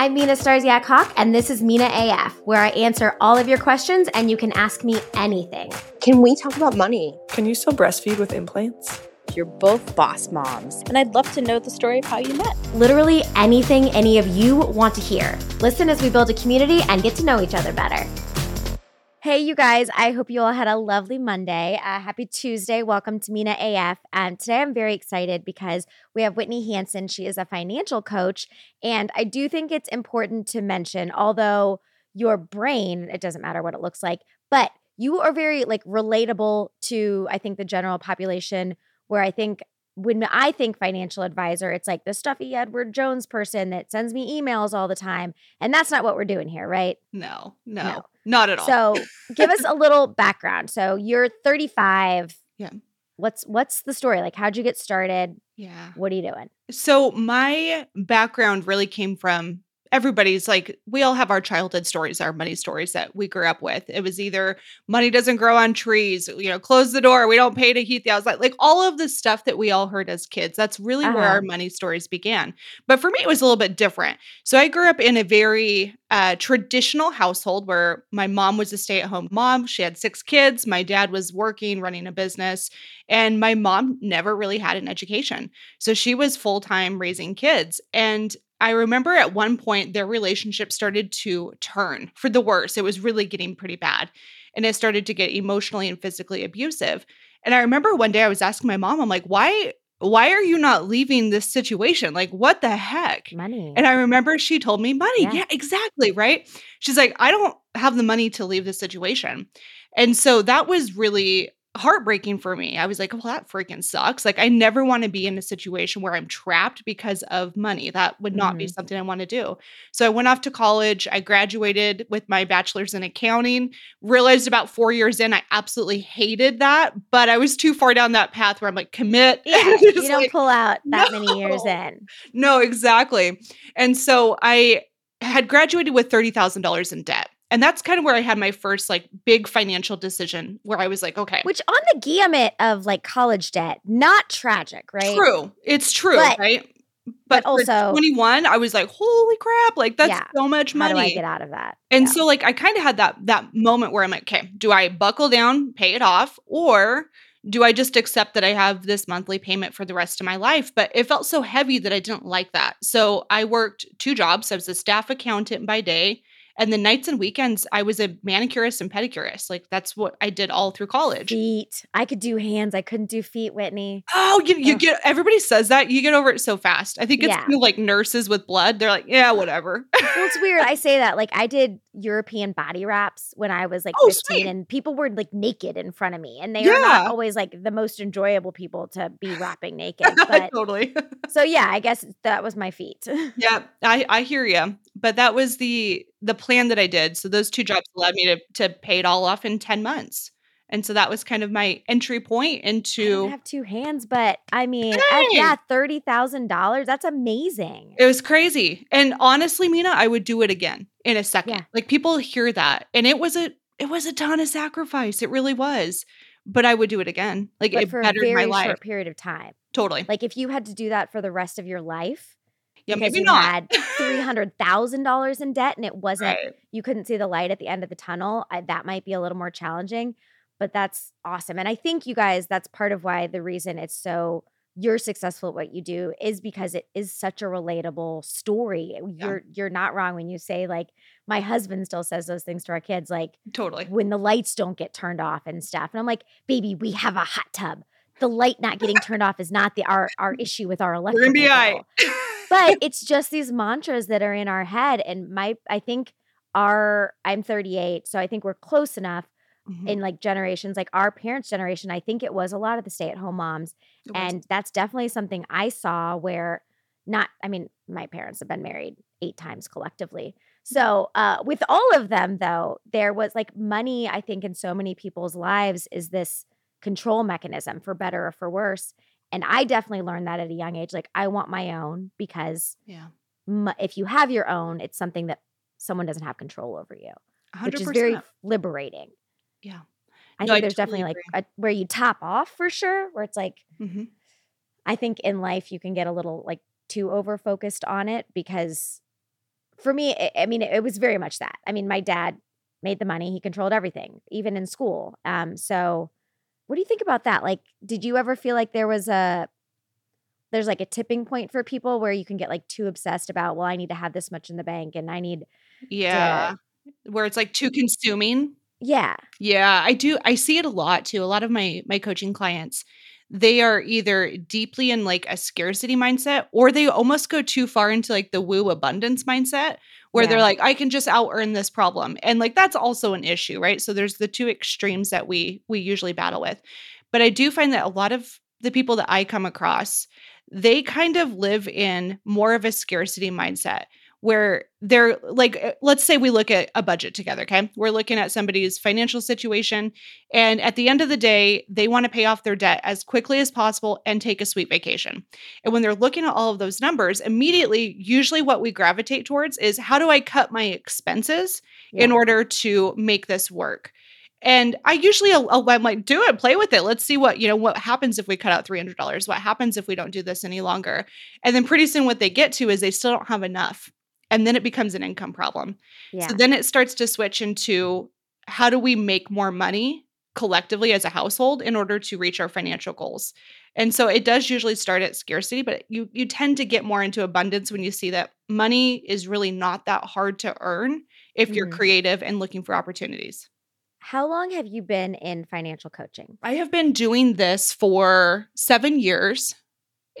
I'm Mina Starsiak Hawk, and this is Mina AF, where I answer all of your questions and you can ask me anything. Can we talk about money? Can you still breastfeed with implants? You're both boss moms, and I'd love to know the story of how you met. Literally anything any of you want to hear. Listen as we build a community and get to know each other better. Hey, you guys, I hope you all had a lovely Monday. Uh, happy Tuesday. Welcome to Mina AF. Um, today I'm very excited because we have Whitney Hansen. She is a financial coach. And I do think it's important to mention, although your brain, it doesn't matter what it looks like, but you are very like relatable to, I think, the general population, where I think when I think financial advisor, it's like the stuffy Edward Jones person that sends me emails all the time. And that's not what we're doing here, right? No, no, no. Not at all. So give us a little background. So you're 35. Yeah. What's what's the story? Like how'd you get started? Yeah. What are you doing? So my background really came from everybody's like we all have our childhood stories our money stories that we grew up with. It was either money doesn't grow on trees you know close the door we don't pay to heat the house like, like all of the stuff that we all heard as kids. That's really uh-huh. where our money stories began. But for me it was a little bit different. So i grew up in a very uh, traditional household where my mom was a stay-at-home mom. She had six kids. My dad was working running a business and my mom never really had an education. So she was full-time raising kids. And I remember at one point their relationship started to turn for the worse. It was really getting pretty bad. And it started to get emotionally and physically abusive. And I remember one day I was asking my mom, I'm like, why why are you not leaving this situation? Like, what the heck? Money. And I remember she told me, money. Yeah. yeah, exactly. Right. She's like, I don't have the money to leave this situation. And so that was really heartbreaking for me. I was like, well, that freaking sucks. Like, I never want to be in a situation where I'm trapped because of money. That would not mm-hmm. be something I want to do. So I went off to college. I graduated with my bachelor's in accounting. Realized about four years in, I absolutely hated that, but I was too far down that path where I'm like, commit. Yeah, you don't like, pull out that no. many years in. No, exactly. And so I had graduated with $30,000 in debt. And that's kind of where I had my first like big financial decision where I was like, okay. Which on the gamut of like college debt, not tragic, right? True. It's true, but, right? But, but also 21, I was like, holy crap, like that's yeah, so much money. How do I get out of that? And yeah. so like I kind of had that that moment where I'm like, okay, do I buckle down, pay it off, or do I just accept that I have this monthly payment for the rest of my life? But it felt so heavy that I didn't like that. So I worked two jobs. I was a staff accountant by day and the nights and weekends, I was a manicurist and pedicurist. Like that's what I did all through college. Feet. I could do hands. I couldn't do feet, Whitney. Oh, you, you get everybody says that. You get over it so fast. I think it's yeah. kind of like nurses with blood. They're like, yeah, whatever. well, it's weird. I say that. Like I did European body wraps when I was like oh, 15 sweet. and people were like naked in front of me. And they yeah. are not always like the most enjoyable people to be wrapping naked. But totally. so yeah, I guess that was my feet. yeah, I, I hear you. But that was the the plan that I did. So those two jobs allowed me to to pay it all off in 10 months. And so that was kind of my entry point into I have two hands, but I mean, yeah, thirty thousand dollars. That's amazing. It was crazy. And honestly, Mina, I would do it again in a second. Yeah. Like people hear that. And it was a it was a ton of sacrifice. It really was. But I would do it again. Like but it for bettered a very my life. short period of time. Totally. Like if you had to do that for the rest of your life, yeah, because maybe you not. had three hundred thousand dollars in debt and it wasn't Right. you couldn't see the light at the end of the tunnel. I, that might be a little more challenging, but that's awesome. And I think you guys, that's part of why the reason it's so you're successful at what you do is because it is such a relatable story. Eh, you're you're not wrong when you say like my husband still says those things to our kids like Totally. when the lights don't get turned off and stuff. And I'm like, baby, we have a hot tub. The light not getting turned off is not the our our issue with our We're electrical gonna be all right. bill but it's just these mantras that are in our head and my i think our i'm 38 so i think we're close enough Mhm. in like generations like our parents generation i think it was a lot of the stay-at-home moms and that's definitely something i saw where not i mean my parents have been married eight times collectively so uh, with all of them though there was like money i think in so many people's lives is this control mechanism for better or for worse and I definitely learned that at a young age. Like, I want my own because yeah. m- if you have your own, it's something that someone doesn't have control over you, 100%. which is very liberating. Yeah. I No, think I there's totally definitely like a, where you top off for sure, where it's like, hmm I think in life you can get a little like too over focused on it because for me, I, I mean, it, it was very much that. I mean, my dad made the money; he controlled everything, even in school. Um, so, what do you think about that? Like, did you ever feel like there was a there's like a tipping point for people where you can get like too obsessed about, well, I need to have this much in the bank and I need Yeah. Where it's like too consuming. Yeah. Yeah, I do. I see it a lot too. A lot of my my coaching clients, they are either deeply in like a scarcity mindset or they almost go too far into like the woo abundance mindset where they're like I can just out earn this problem. And like that's also an issue, right? So there's the two extremes that we we usually battle with. But I do find that a lot of the people that I come across, they kind of live in more of a scarcity mindset where they're like uh, let's say we look at a budget together okay we're looking at somebody's financial situation and at the end of the day they want to pay off their debt as quickly as possible and take a sweet vacation and when they're looking at all of those numbers immediately usually what we gravitate towards is how do i cut my expenses in order to make this work and I usually al- al- I'm like, do it, play with it. Let's see what you know what happens if we cut out three hundred dollars. What happens if we don't do this any longer? And then pretty soon, what they get to is they still don't have enough, and then it becomes an income problem. Yeah. So then it starts to switch into how do we make more money collectively as a household in order to reach our financial goals. And so it does usually start at scarcity, but you you tend to get more into abundance when you see that money is really not that hard to earn if you're Mhm. creative and looking for opportunities. How long have you been in financial coaching? I have been doing this for 7 years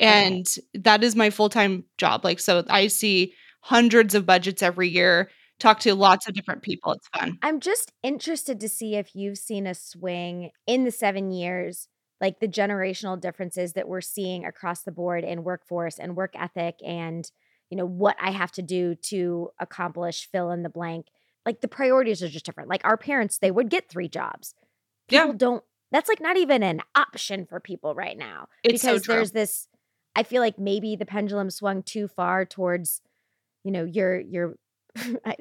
and that is my full-time job. Like so I see hundreds of budgets every year, talk to lots of different people. It's fun. I'm just interested to see if you've seen a swing in the seven years, like the generational differences that we're seeing across the board in workforce and work ethic and you know what I have to do to accomplish fill in the blank. Like the priorities are just different. Like our parents, they would get three jobs. Yeah. Don't that's like not even an option for people right now. It's so because true. there's this I feel like maybe the pendulum swung too far towards, you know, your your I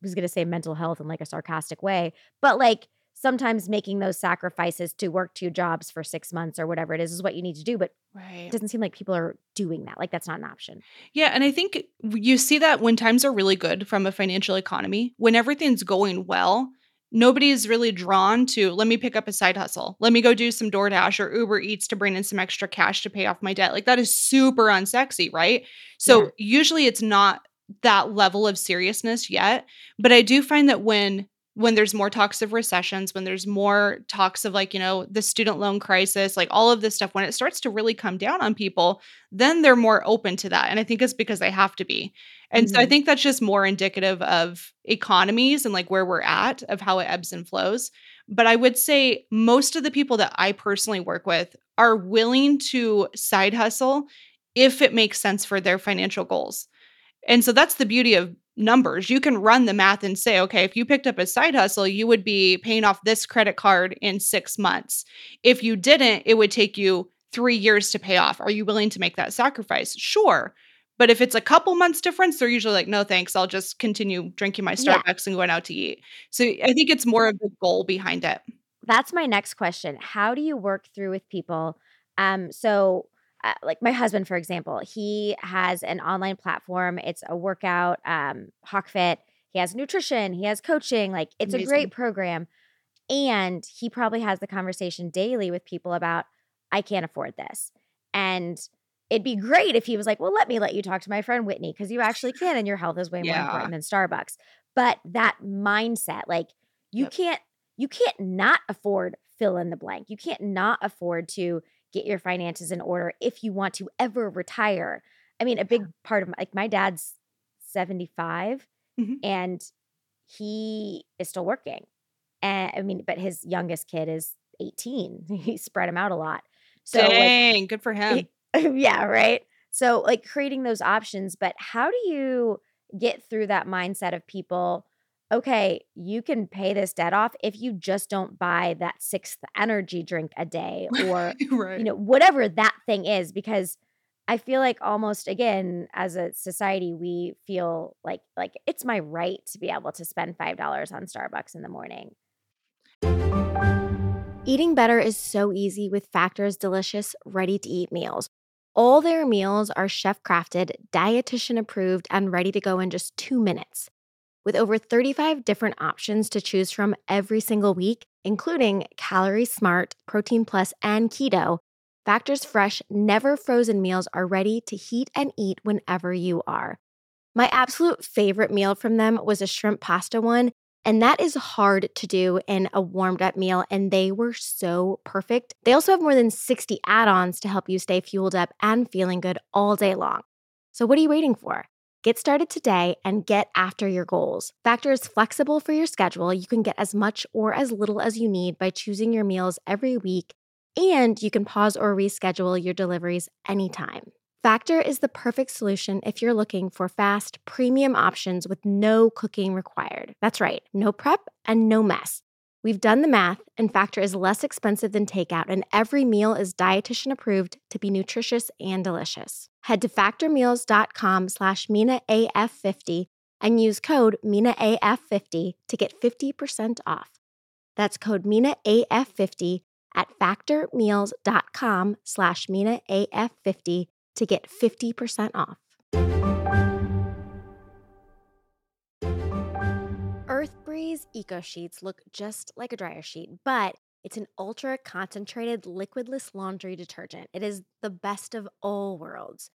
was gonna say mental health in like a sarcastic way, but like sometimes making those sacrifices to work two jobs for six months or whatever it is is what you need to do. But Right. it doesn't seem like people are doing that. Like that's not an option. Yeah, and I think you see that when times are really good from a financial economy, when everything's going well, nobody's really drawn to let me pick up a side hustle. Let me go do some DoorDash or Uber Eats to bring in some extra cash to pay off my debt. Like that is super unsexy, right? So Yeah. usually it's not that level of seriousness yet, but I do find that when when there's more talks of recessions, when there's more talks of like, you know, the student loan crisis, like all of this stuff, when it starts to really come down on people, then they're more open to that. And I think it's because they have to be. And so I Mhm. think that's just more indicative of economies and like where we're at, of how it ebbs and flows. But I would say most of the people that I personally work with are willing to side hustle if it makes sense for their financial goals. And so that's the beauty of numbers. You can run the math and say, okay, if you picked up a side hustle, you would be paying off this credit card in six months. If you didn't, it would take you three years to pay off. Are you willing to make that sacrifice? Sure. But if it's a couple months difference, they're usually like, no, thanks. I'll just continue drinking my Yeah. Starbucks and going out to eat. So I think it's more of the goal behind it. That's my next question. How do you work through with people? Um, so uh, like my husband, for example, he has an online platform. It's a workout, um, HawkFit. He has nutrition. He has coaching. Like it's a great program, and he probably has the conversation daily with people about I can't afford this, and it'd be great if he was like, well, let me let you talk to my friend Whitney because you actually can, and your health is way more important than Starbucks. But that mindset, like you Yep. can't you can't not afford fill in the blank. You can't not afford to get your finances in order if you want to ever retire. I mean, a big part of my, like my dad's 75 Mhm. and he is still working. And I mean, but his youngest kid is 18. He spread him out a lot. So like, Dang, good for him. yeah, right. So like creating those options, but how do you get through that mindset of people? Okay, you can pay this debt off if you just don't buy that sixth energy drink a day or right. you know whatever that thing is because I feel like almost again as a society we feel like like it's my right to be able to spend $5 on Starbucks in the morning. Eating better is so easy with Factor's delicious ready to eat meals. All their meals are chef crafted, dietitian approved, and ready to go in just two minutes. With over 35 different options to choose from every single week, including Calorie Smart, Protein Plus, and Keto, Factor's fresh, never frozen meals are ready to heat and eat whenever you are. My absolute favorite meal from them was a shrimp pasta one, and that is hard to do in a warmed up meal, and they were so perfect. They also have more than 60 add ons to help you stay fueled up and feeling good all day long. So, what are you waiting for? Get started today and get after your goals. Factor is flexible for your schedule. You can get as much or as little as you need by choosing your meals every week, and you can pause or reschedule your deliveries anytime. Factor is the perfect solution if you're looking for fast, premium options with no cooking required. That's right, no prep and no mess. We've done the math, and Factor is less expensive than takeout, and every meal is dietitian approved to be nutritious and delicious. Head to factormeals.com slash MinaAF50 and use code MinaAF50 to get 50% off. That's code MinaAF50 at factormeals.com slash MinaAF50 to get 50% off. Breeze Eco Sheets look just like a dryer sheet, but it's an ultra concentrated liquidless laundry detergent. It is the best of all worlds.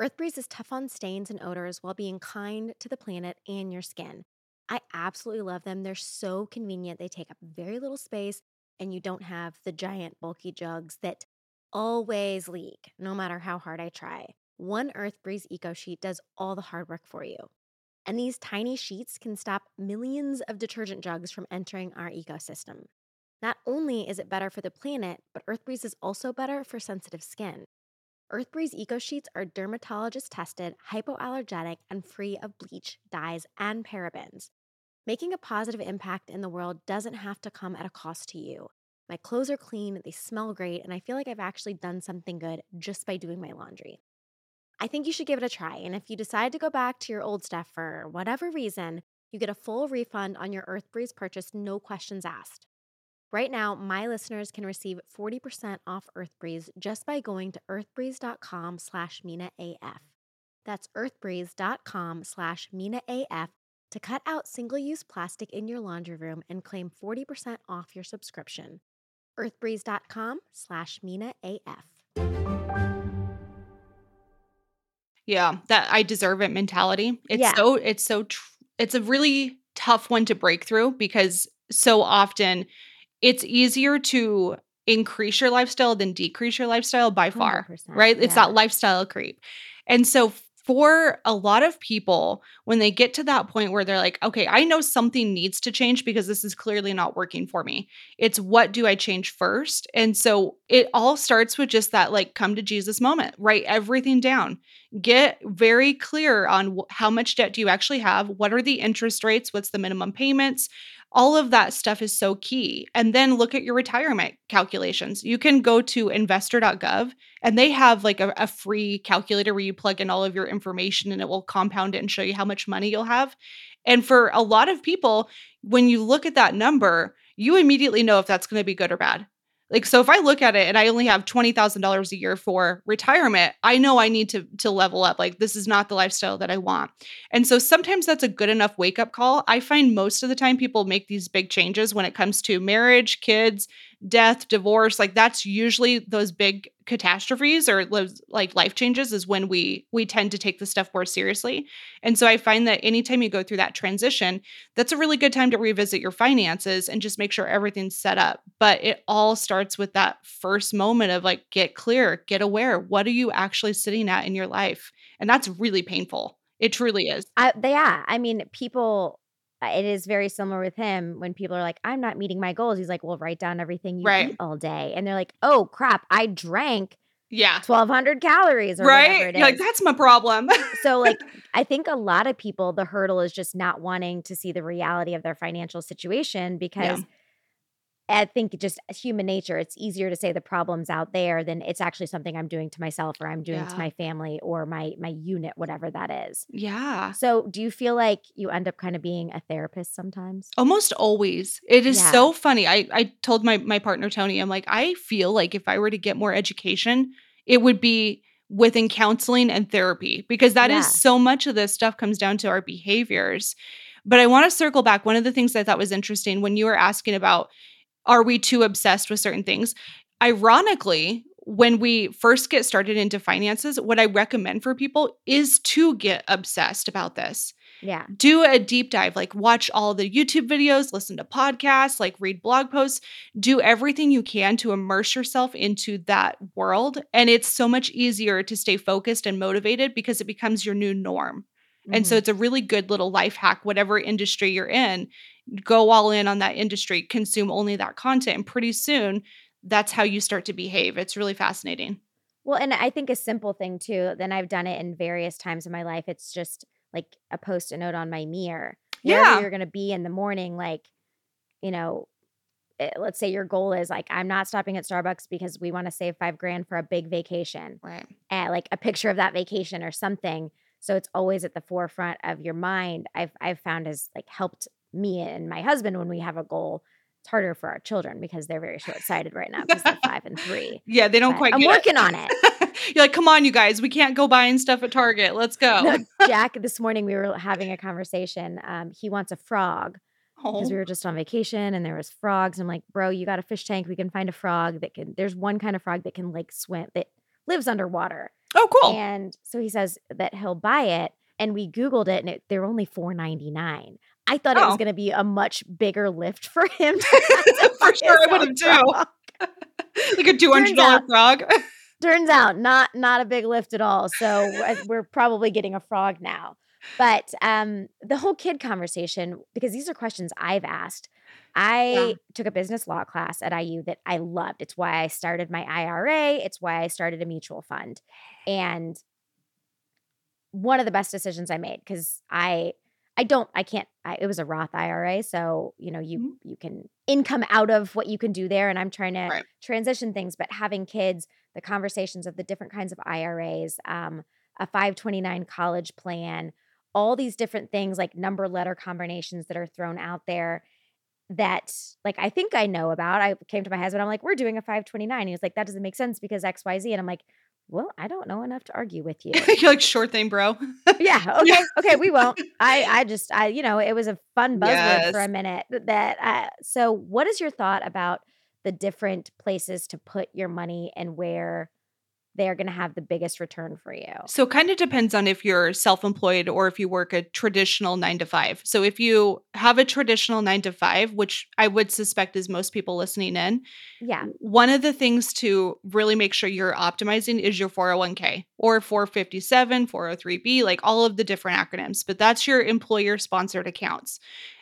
Earth Breeze is tough on stains and odors while being kind to the planet and your skin. I absolutely love them. They're so convenient. They take up very little space, and you don't have the giant bulky jugs that always leak, no matter how hard I try. One Earth Breeze Eco Sheet does all the hard work for you. And these tiny sheets can stop millions of detergent jugs from entering our ecosystem. Not only is it better for the planet, but Earth Breeze is also better for sensitive skin. Earth Breeze Eco Sheets are dermatologist tested, hypoallergenic, and free of bleach, dyes, and parabens. Making a positive impact in the world doesn't have to come at a cost to you. My clothes are clean, they smell great, and I feel like I've actually done something good just by doing my laundry. I think you should give it a try, and if you decide to go back to your old stuff for whatever reason, you get a full refund on your Earth Breeze purchase, no questions asked. Right now, my listeners can receive 40% off Earth Breeze just by going to earthbreeze.com slash MinaAF. That's earthbreeze.com slash MinaAF to cut out single-use plastic in your laundry room and claim 40% off your subscription earthbreeze.com slash Mina AF. Yeah, that I deserve it mentality. It's Yeah. so it's so tr- it's a really tough one to break through because so often it's easier to increase your lifestyle than decrease your lifestyle by far, 100%, right? It's yeah. that lifestyle creep. And so for a lot of people when they get to that point where they're like, "Okay, I know something needs to change because this is clearly not working for me." It's what do I change first? And so it all starts with just that like come to Jesus moment. Write everything down get very clear on wh- how much debt do you actually have what are the interest rates what's the minimum payments all of that stuff is so key and then look at your retirement calculations. You can go to investor.gov and they have like a, a free calculator where you plug in all of your information and it will compound it and show you how much money you'll have and for a lot of people when you look at that number you immediately know if that's going to be good or bad like so if I look at it and I only have $20,000 a year for retirement, I know I need to to level up. Like this is not the lifestyle that I want. And so sometimes that's a good enough wake up call. I find most of the time people make these big changes when it comes to marriage, kids, death, divorce, like that's usually those big catastrophes or like life changes is when we we tend to take the stuff more seriously. And so I find that anytime you go through that transition, that's a really good time to revisit your finances and just make sure everything's set up. But it all starts with that first moment of like get clear, get aware. What are you actually sitting at in your life? And that's really painful. It truly is. I, yeah, I mean, people. Uh, It is very similar with him when people are like, "I'm not meeting my goals." He's like, "Well, write down everything you Right. eat all day," and they're like, "Oh crap, I drank Yeah. 1,200 calories or whatever Right? like, that's my problem. so like i think a lot of people the hurdle is just not wanting to see the reality of their financial situation because i think just human nature it's easier to say the problems out there than it's actually something i'm doing to myself or i'm doing to my family or my my unit whatever that is yeah. so do you feel like you end up kind of being a therapist sometimes Almost always. It is Yeah. so funny. I, I told my, my partner, Tony, I'm like, I feel like if I were to get more education, it would be within counseling and therapy because that is Yeah. so much of this stuff comes down to our behaviors. But I want to circle back. One of the things I thought was interesting when you were asking about are we too obsessed with certain things? Ironically, when we first get started into finances, what I recommend for people is to get obsessed about this Yeah. do a deep dive like watch all the youtube videos listen to podcasts like read blog posts do everything you can to immerse yourself into that world and it's so much easier to stay focused and motivated because it becomes your new norm and so Mhm. it's a really good little life hack whatever industry you're in go all in on that industry consume only that content and pretty soon that's how you start to behave it's really fascinating Well, and I think a simple thing too, then I've done it in various times in my life. It's just like a post-it note on my mirror. Yeah. you're going to be in the morning, like, you know, eh, let's say your goal is like, I'm not stopping at Starbucks because we want to save five grand for a big vacation. right And like a picture of that vacation or something. So it's always at the forefront of your mind. I've I've found has like helped me and my husband when we have a goal. It's harder for our children because they're very short-sighted right now because they're five and three. yeah they don't But quite I'm working on it. You're like, come on, you guys, we can't go buying stuff at Target. Let's go. No, Jack, this morning we were having a conversation. Um, he wants a frog because Oh, we were just on vacation and there was frogs. I'm like, bro, you got a fish tank. We can find a frog that can. There's one kind of frog that can like swim that lives underwater. Oh cool. And so he says that he'll buy it. And we Googled it and it, they're only four ninety nine. I thought it was Oh. going to be a much bigger lift for him. For sure, I would have too. like a two hundred out- frog. turns out not not a big lift at all so uh, we're probably getting a frog now but um the whole kid conversation because these are questions i've asked i Yeah. took a business law class at iu that i loved it's why i started my ira it's why i started a mutual fund and one of the best decisions i made because i i don't i can't I, it was a roth ira so you know you Mhm. you can income out of what you can do there and i'm trying to Right. transition things but having kids the conversations of the different kinds of iras um, a 529 college plan all these different things like number letter combinations that are thrown out there that like i think i know about. I came to my husband i'm like we're doing a 529 he was like that doesn't make sense because xyz and i'm like well i don't know enough to argue with you. You're like, sure thing, bro. yeah okay okay we won't. I i just i you know it was a fun buzzword for a minute that uh, so what is your thought about the different places to put your money and where they're going to have the biggest return for you So it kind of depends on if you're self-employed or if you work a traditional nine to five. So if you have a traditional nine to five, which I would suspect is most people listening in, yeah one of the things to really make sure you're optimizing is your 401k or 457, 403b, like all of the different acronyms, but that's your employer sponsored accounts.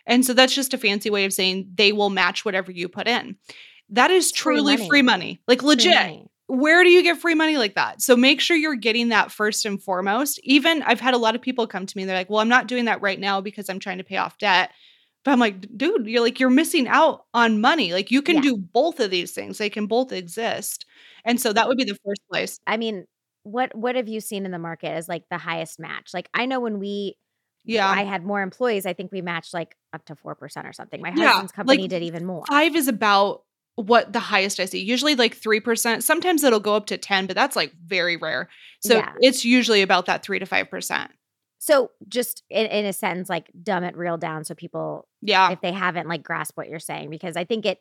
And so that's just a fancy way of saying they will match whatever you put in. That is It's free truly money. free money, like legit. money. Where do you get free money like that? So make sure you're getting that first and foremost. Even I've had a lot of people come to me, and they're like, well, I'm not doing that right now because I'm trying to pay off debt. But I'm like, dude, you're like, you're missing out on money. Like, you can Yeah. do both of these things, they can both exist. And so that would be the first place. i mean what what have you seen in the market as like the highest match like i know when we Yeah. i had more employees i think we matched like up to 4% or something my Yeah, husband's company like, did even more Five is about what the highest I see. Usually like 3%. Sometimes it'll go up to 10, but that's like very rare. So Yeah. it's usually about that 3 to 5%. so just in, in a sentence like dumb it real down so people Yeah. if they haven't like grasped what you're saying because I think it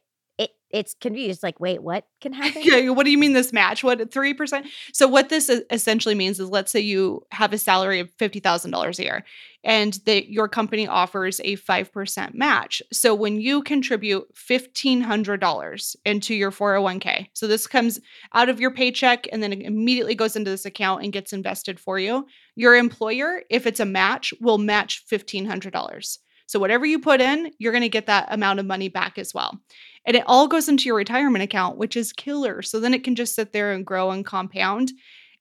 it's confused. Like, wait, what can happen? Yeah, what do you mean this match? What three percent? So what this essentially means is, let's say you have a salary of fifty thousand dollars a year, and that your company offers a five percent match. So when you contribute fifteen hundred dollars into your four hundred one k, so this comes out of your paycheck and then it immediately goes into this account and gets invested for you. Your employer, if it's a match, will match fifteen hundred dollars. So whatever you put in, you're going to get that amount of money back as well. And it all goes into your retirement account, which is killer. So then it can just sit there and grow and compound.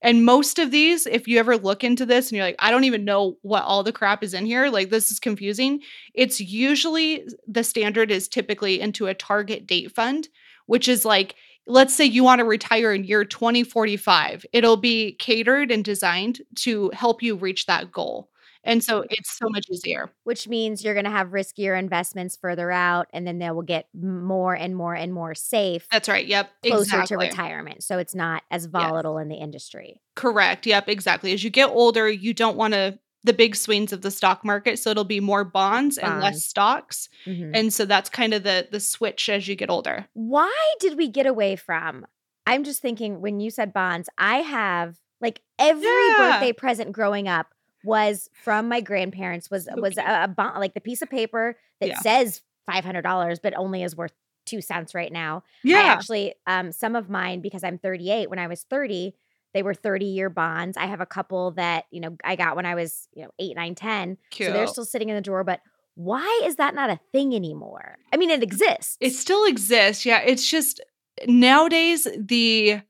And most of these, if you ever look into this and you're like, I don't even know what all the crap is in here, like this is confusing. It's usually the standard is typically into a target date fund, which is like, let's say you want to retire in year 2045. It'll be catered and designed to help you reach that goal. And so it's so much easier. which means you're going to have riskier investments further out and then they will get more and more and more safe That's right. Yep. closer exactly. to retirement so it's not as volatile in the industry Correct. Yep, exactly. As you get older, you don't want to the big swings of the stock market, so it'll be more bonds, and less stocks. Mhm. And so that's kind of the the switch as you get older. why did we get away from i'm just thinking when you said bonds i have like every Yeah. birthday present growing up was from my grandparents was was a, a bond like the piece of paper that Yeah. says $500 but only is worth two cents right now I Yeah. actually, um, some of mine, because I'm 38, when I was 30, they were 30 year bonds. I have a couple that, you know, I got when I was, you know, eight, nine, 10. Cute. So they're still sitting in the drawer. But why is that not a thing anymore? I mean, it exists. it still exists. Yeah. It's just nowadays the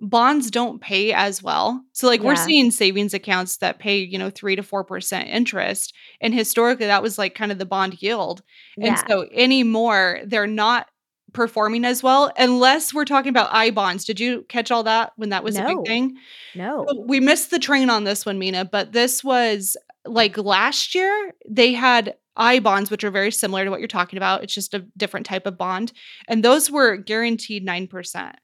bonds don't pay as well. So like we're seeing savings accounts that pay, you know, 3 to 4% interest and historically that was like kind of the bond yield. And yeah. so anymore they're not performing as well unless we're talking about I bonds. Did you catch all that when that was a big thing? no. So We missed the train on this one, Mina, but this was like last year they had I bonds, which are very similar to what you're talking about. It's just a different type of bond. And those were guaranteed 9%.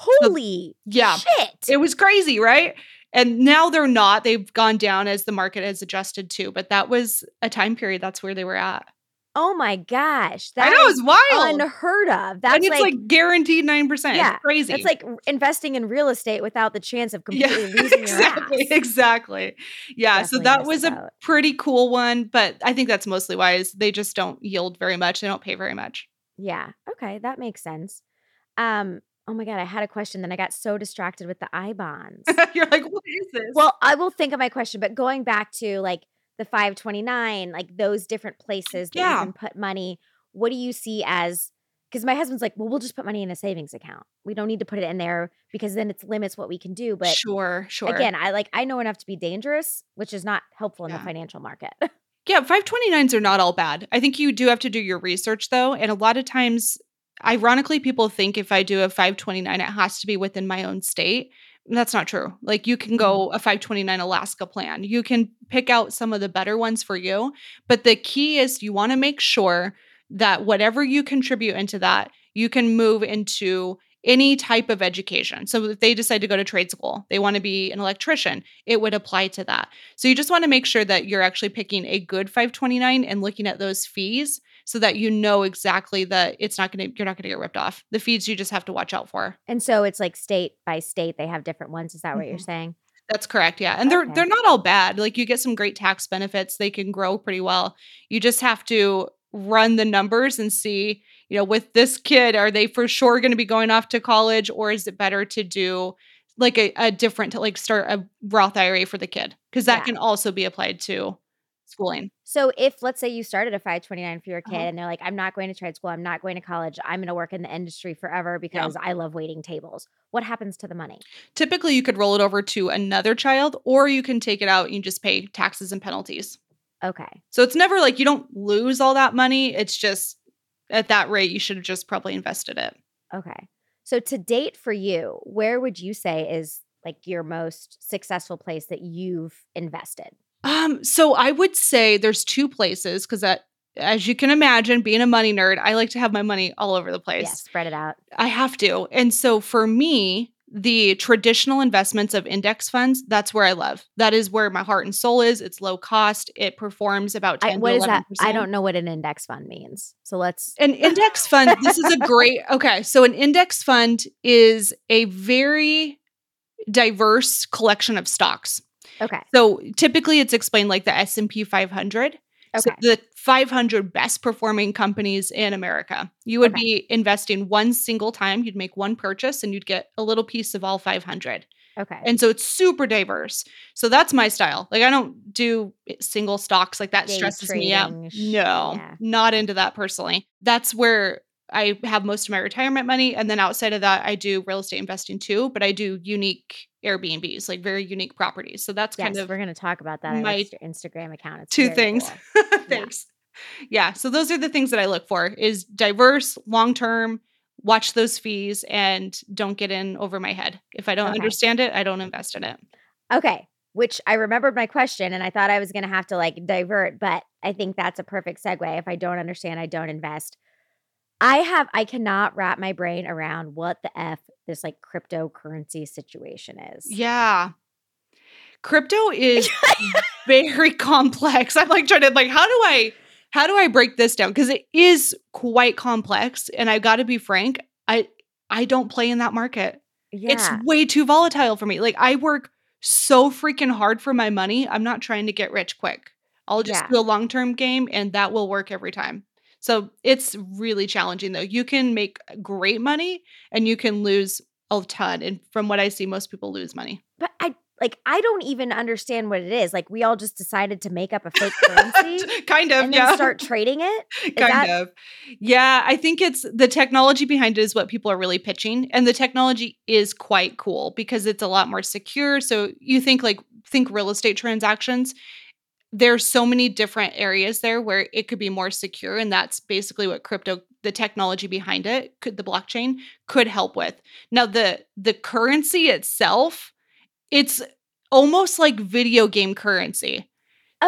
Holy yeah, shit. It was crazy, right? And now they're not. They've gone down as the market has adjusted too. But that was a time period. That's where they were at. oh my gosh. I That know is it's wild. unheard of. That's and it's like, like, guaranteed 9%. Yeah, it's crazy. that's like investing in real estate without the chance of yeah, completely losing your exactly. Exactly. Yeah. so that was a out. pretty cool one. But I think that's mostly why is they just don't yield very much. They don't pay very much. Yeah. Okay, that makes sense. Um, oh my god, I had a question, then I got so distracted with the I bonds. You're like, what is this? well, I will think of my question, but going back to like the 529, like those different mm, places that Yeah. you can put money, what do you see as because my husband's like, well, we'll just put money in a savings account. We don't need to put it in there because then it limits what we can do. But sure, sure. again, I like I know enough to be dangerous, which is not helpful in Yeah. the financial market. Yeah, 529s are not all bad. I think you do have to do your research though. And a lot of times, ironically, people think if I do a 529, it has to be within my own state. That's not true. Like you can go mm-hmm. a 529 Alaska plan. You can pick out some of the better ones for you. But the key is you want to make sure that whatever you contribute into that, you can move into any type of education. So if they decide to go to trade school, they want to be an electrician, it would apply to that. So you just want to make sure that you're actually picking a good 529 and looking at those fees so that you know exactly that it's not going to you're not going to get ripped off. The feeds you just have to watch out for. and so it's like state by state, they have different ones. Is that what you're Mhm. saying? That's correct. Yeah. And they're Okay. they're not all bad. Like you get some great tax benefits. They can grow pretty well. You just have to run the numbers and see, you know, with this kid, are they for sure going to be going off to college or is it better to do like a, a different to like start a Roth IRA for the kid? Because that Yeah. can also be applied to schooling. So if let's say you started a 529 for your kid Uh-huh. and they're like, I'm not going to trade school, I'm not going to college, I'm gonna work in the industry forever because I love waiting tables. What happens to the money? Typically you could roll it over to another child or you can take it out and you just pay taxes and penalties. Okay. So it's never like you don't lose all that money. It's just at that rate, you should have just probably invested it. Okay. So to date for you, where would you say is like your most successful place that you've invested? Um, so I would say there's two places because that as you can imagine, being a money nerd, I like to have my money all over the place. Yeah, spread it out. I have to. And so for me, the traditional investments of index funds, that's where I love. That is where my heart and soul is. It's low cost. It performs about 10 I, what to is that? I don't know what an index fund means. So let's An index fund, this is a great okay. So an index fund is a very diverse collection of stocks. Okay. So typically it's explained like the S&P 500. So Okay. the 500 best performing companies in America. You would Okay. be investing one single time, you'd make one purchase and you'd get a little piece of all 500. Okay. And so it's super diverse. So that's my style. Like I don't do eh, single stocks like that Day stresses me out. No, yeah. not into that personally. That's where I have most of my retirement money. And then outside of that, I do real estate investing too, but I do unique Airbnbs, like very unique properties. So that's yes, kind of we're gonna talk about that on my your Instagram account. It's two things. cool. Thanks. Yeah. So those are the things that I look for is diverse, long term, watch those fees and don't get in over my head. If I don't Okay. understand it, I don't invest in it. Okay. which I remembered my question and I thought I was going to have to like divert, but I think that's a perfect segue. If I don't understand, I don't invest. I have, I cannot wrap my brain around what the F this like cryptocurrency situation is. Yeah. Crypto is very complex. I'm like trying to like how do I how do I break this down because it is quite complex and I got to be frank, I I don't play in that market. Yeah. It's way too volatile for me. Like I work so freaking hard for my money. I'm not trying to get rich quick. I'll just Yeah. do a long-term game and that will work every time. So it's really challenging though. You can make great money and you can lose a ton. And from what I see, most people lose money. but I like, I don't even understand what it is. Like, we all just decided to make up a fake currency kind of, and yeah. start trading it. Is kind that- of. Yeah, I think it's the technology behind it is what people are really pitching. And the technology is quite cool because it's a lot more secure. So you think like think real estate transactions. There's so many different areas there where it could be more secure. And that's basically what crypto, the technology behind it, could the blockchain could help with. Now the the currency itself, it's almost like video game currency.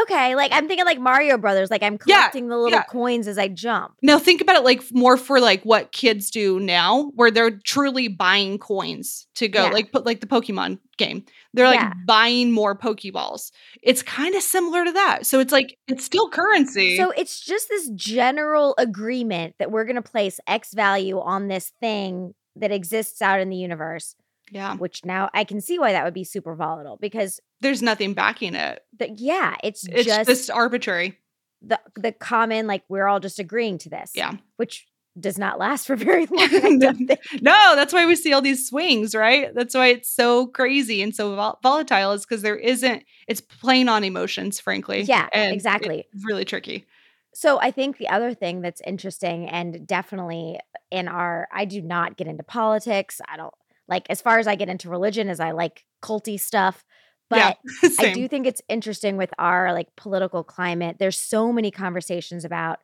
Okay, like I'm thinking like Mario Brothers. Like I'm Yeah, collecting the little yeah. coins as I jump. Now think about it like more for like what kids do now, where they're truly buying coins to go, Yeah. like put like the Pokemon game. They're like Yeah. buying more Pokeballs. It's kind of similar to that. So it's like it's still currency. So it's just this general agreement that we're going to place X value on this thing that exists out in the universe. Yeah, Which now I can see why that would be super volatile because there's nothing backing it. the, yeah, it's, It's just, just arbitrary. the the common like we're all just agreeing to this. Yeah. which does not last for very long. I don't think. No, that's why we see all these swings, right? That's why it's so crazy and so vol- volatile is because there isn't. It's playing on emotions, frankly. Yeah, exactly. It's really tricky. So I think the other thing that's interesting and definitely in our I do not get into politics. I don't like as far as I get into religion as I like culty stuff. But yeah, I do think it's interesting with our like political climate. There's so many conversations about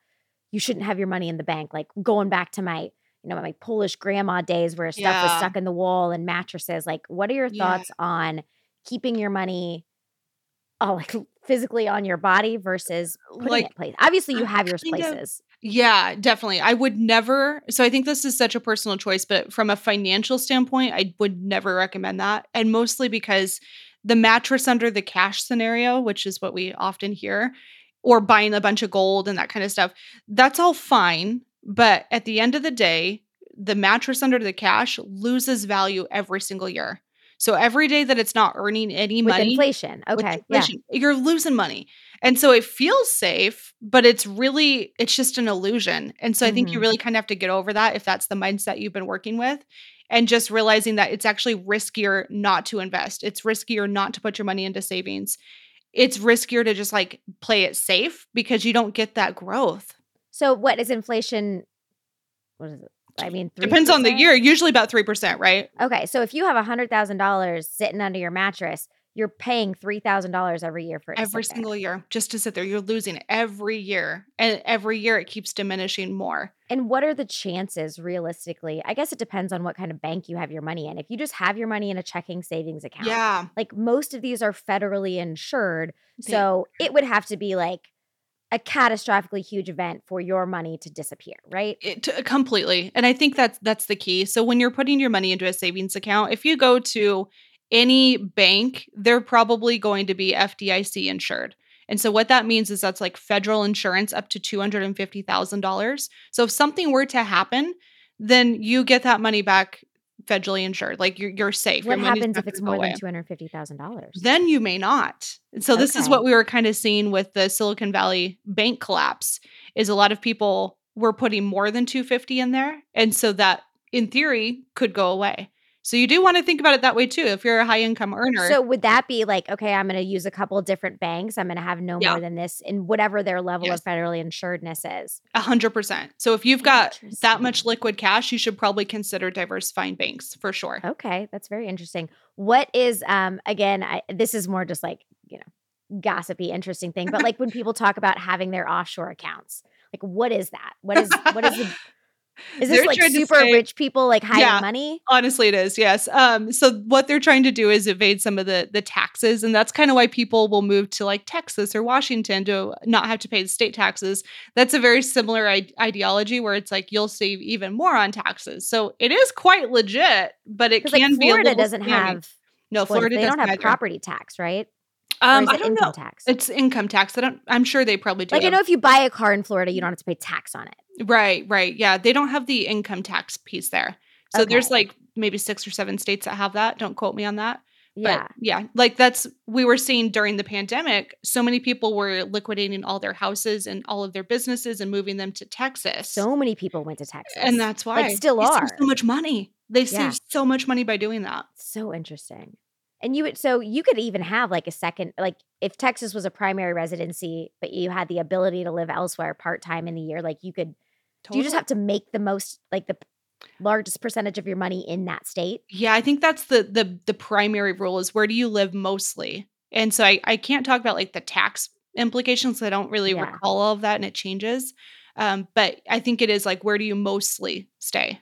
you shouldn't have your money in the bank. Like going back to my, you know, my Polish grandma days where stuff was stuck in the wall and mattresses. Like, what are your Yeah. thoughts on keeping your money uh, like physically on your body versus putting Like, it place? Obviously, you have your places. Yeah, definitely. I would never. So I think this is such a personal choice, but from a financial standpoint, I would never recommend that. And mostly because the mattress under the cash scenario, which is what we often hear, or buying a bunch of gold and that kind of stuff, that's all fine. But at the end of the day, the mattress under the cash loses value every single year. So every day that it's not earning any With money, inflation. Okay. inflation, you're losing money. And so it feels safe, but it's really it's just an illusion. And so I think you Mhm. really kind of have to get over that if that's the mindset you've been working with and just realizing that it's actually riskier not to invest. It's riskier not to put your money into savings. It's riskier to just like play it safe because you don't get that growth. So, what is inflation? What is it? I mean, Depends on the year, usually about 3%, right? Okay, so if you have a hundred thousand dollars sitting under your mattress, you're paying three thousand dollars every year for Every sit there. single year, just to sit there. You're losing every year. And every year it keeps diminishing more. And what are the chances, realistically? I guess it depends on what kind of bank you have your money in. If you just have your money in a checking savings account, Yeah. like most of these are federally insured, so it would have to be like a catastrophically huge event for your money to disappear, right? it completely and i think that's that's the key. So when you're putting your money into a savings account if you go to any bank they're probably going to be fdic insured. And so what that means is that's like federal insurance up to $250000 so if something were to happen then you get that money back federally insured like you're, you're safe What Your happens if it's more away than two hundred fifty thousand dollars? then you may not. And so this is what we were kind of seeing with the Silicon Valley bank collapse is a lot of people were putting more than 250 in there and so that in theory could go away. So you do want to think about it that way too if you're a high income earner. So would that be like, okay, I'm going to use a couple different banks. I'm going to have no Yeah. more than this in whatever their level Yes. of federally insuredness is. A hundred percent. So if you've got that much liquid cash, you should probably consider diversifying banks for sure. Okay, that's very interesting. What is um again, I, this is more just like, you know, gossipy interesting thing, but like when people talk about having their offshore accounts, like what is that? What is what is the Is this They're like super say- rich people like hiding Yeah. money? Honestly, it is. Yes. Um. So what they're trying to do is evade some of the the taxes, and that's kind of why people will move to like Texas or Washington to not have to pay the state taxes. That's a very similar I- ideology where it's like you'll save even more on taxes. So it is quite legit, but it can like be Florida doesn't scammy. have No, what- Florida they doesn't don't have either. property tax, right? Um, I don't income know. tax? It's income tax. I don't. I'm sure they probably do. like I know if you buy a car in Florida, you don't have to pay tax on it. Right, right. Yeah, they don't have the income tax piece there. So there's like maybe six or seven states that have that. Don't quote me on that. Yeah. But yeah, like that's we were seeing during the pandemic, so many people were liquidating all their houses and all of their businesses and moving them to Texas. so many people went to Texas. and that's why like still they save are. so much money. They Yeah. save so much money by doing that. so interesting. And you would so you could even have like a second like if Texas was a primary residency, but you had the ability to live elsewhere part time in the year, like you could do you just have to make the most like the largest percentage of your money in that state? Yeah, I think that's the the the primary rule is where do you live mostly? And so I I can't talk about like the tax implications. I don't really Yeah. recall all of that and it changes. Um, but I think it is like where do you mostly stay?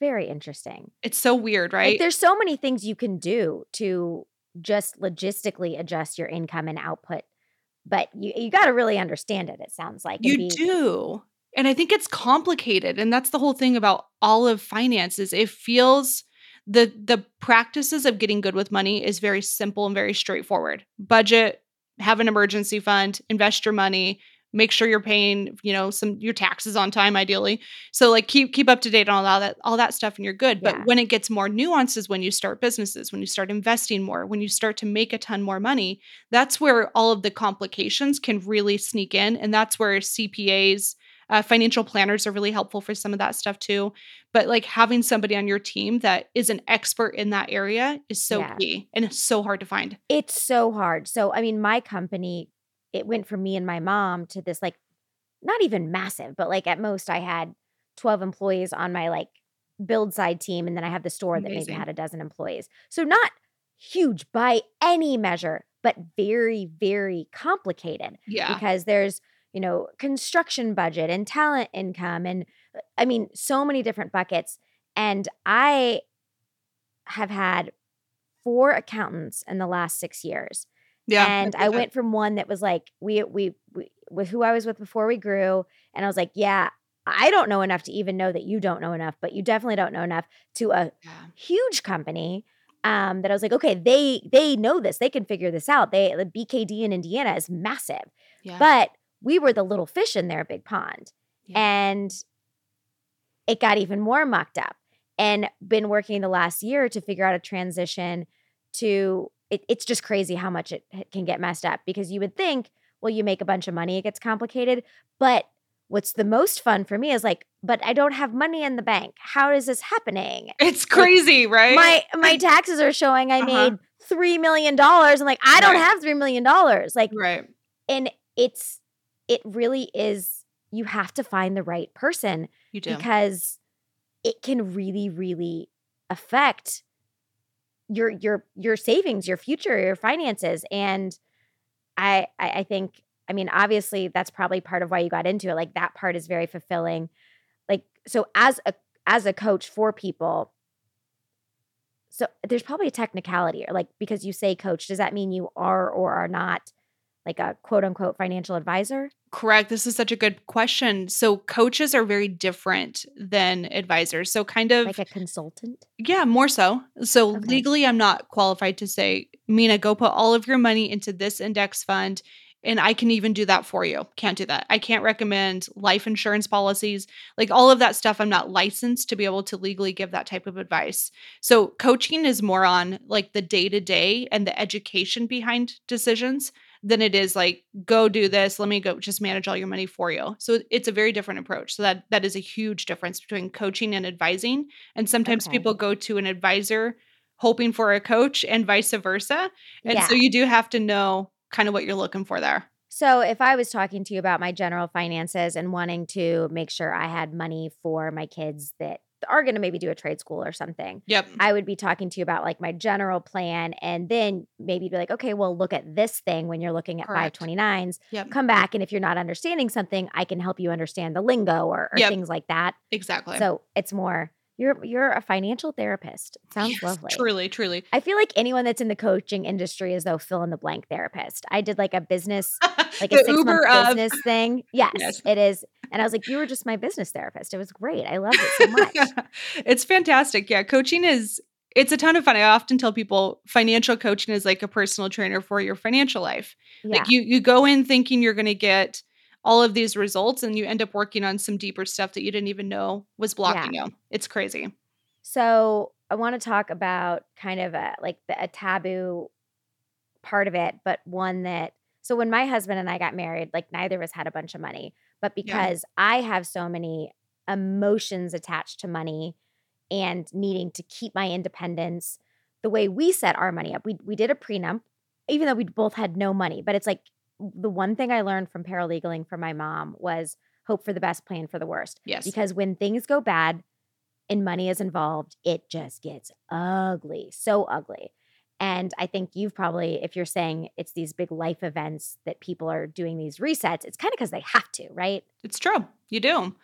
Very interesting. It's so weird, right? Like there's so many things you can do to just logistically adjust your income and output. But you you got to really understand it. It sounds like You be- do. And I think it's complicated. And that's the whole thing about all of finances. it feels the the practices of getting good with money is very simple and very straightforward. Budget, have an emergency fund, invest your money, make sure you're paying, you know, some your taxes on time ideally. So like keep keep up to date on all that all that stuff and you're good. But when it gets more nuances when you start businesses, when you start investing more, when you start to make a ton more money, that's where all of the complications can really sneak in and that's where CPAs uh, financial planners are really helpful for some of that stuff too but like having somebody on your team that is an expert in that area is so Yeah. key and it's so hard to find It's so hard. So, I mean, my company, it went from me and my mom to this like not even massive, but like at most I had 12 employees on my like build side team. And then I have the store that maybe had a dozen employees. So, not huge by any measure, but very, very complicated yeah because there's, you know, construction budget and talent income. And uh, I mean, so many different buckets. And I have had four accountants in the last six years yeah and I went from one that was like we we we with who I was with before we grew, and I was like, yeah, I don't know enough to even know that you don't know enough, but you definitely don't know enough to a yeah. huge company. Um, that I was like, okay, they they know this, they can figure this out. They the BKD in Indiana is massive, yeah. but we were the little fish in their big pond, Yeah. and it got even more mucked up. And been working the last year to figure out a transition to it, it's just crazy how much it can get messed up because you would think, well, you make a bunch of money, it gets complicated. But what's the most fun for me is like, but I don't have money in the bank. How is this happening? it's crazy right My my taxes are showing I Uh-huh. made three million dollars. and like, I don't Right. have three million dollars. Like, right and it's it really is. You have to find the right person you do because it can really really affect your your your savings your future your finances and I, I i think i mean obviously that's probably part of why you got into it like that part is very fulfilling. Like so as a as a coach for people so there's probably a technicality or like because you say coach does that mean you are or are not like a quote unquote financial advisor Correct. This is such a good question. So coaches are very different than advisors. So kind of like a consultant yeah, more so. So Okay. legally I'm not qualified to say, Mina, go put all of your money into this index fund and I can even do that for you. Can't do that. I can't recommend life insurance policies. Like all of that stuff I'm not licensed to be able to legally give that type of advice. So coaching is more on like the day-to-day and the education behind decisions than it is like go do this let me go just manage all your money for you. So it's a very different approach. So that that is a huge difference between coaching and advising. And sometimes Okay. people go to an advisor hoping for a coach and vice versa. And so you do have to know kind of what you're looking for there. So, if I was talking to you about my general finances and wanting to make sure I had money for my kids that are going to maybe do a trade school or something, Yep. I would be talking to you about like my general plan and then maybe be like, okay, well, look at this thing when you're looking at Correct. 529s. Yep. Come back. And if you're not understanding something, I can help you understand the lingo or, or Yep. things like that. Exactly. So it's more, you're you're a financial therapist. It sounds Yes, lovely. Truly, truly. I feel like anyone that's in the coaching industry is though fill in the blank therapist. I did like a business, like a six Uber month of- business thing. Yes, Yes. it is. And I was like, you were just my business therapist. It was great. I loved it so much. it's fantastic. Yeah, coaching is it's a ton of fun. I often tell people financial coaching is like a personal trainer for your financial life. yeah. Like you you go in thinking you're going to get all of these results and you end up working on some deeper stuff that you didn't even know was blocking you. It's crazy. So I want to talk about kind of a like the, a taboo part of it, but one that so when my husband and I got married, like neither of us had a bunch of money, but Yeah. because I have so many emotions attached to money and needing to keep my independence, the way we set our money up, we we did a prenup, even though we both had no money. But it's like the one thing I learned from paralegaling from my mom was hope for the best, plan for the worst Yes. because when things go bad and money is involved, it just gets ugly, so ugly. And I think you've probably, if you're saying it's these big life events that people are doing these resets, it's kind of because they have to, right? it's true. You do.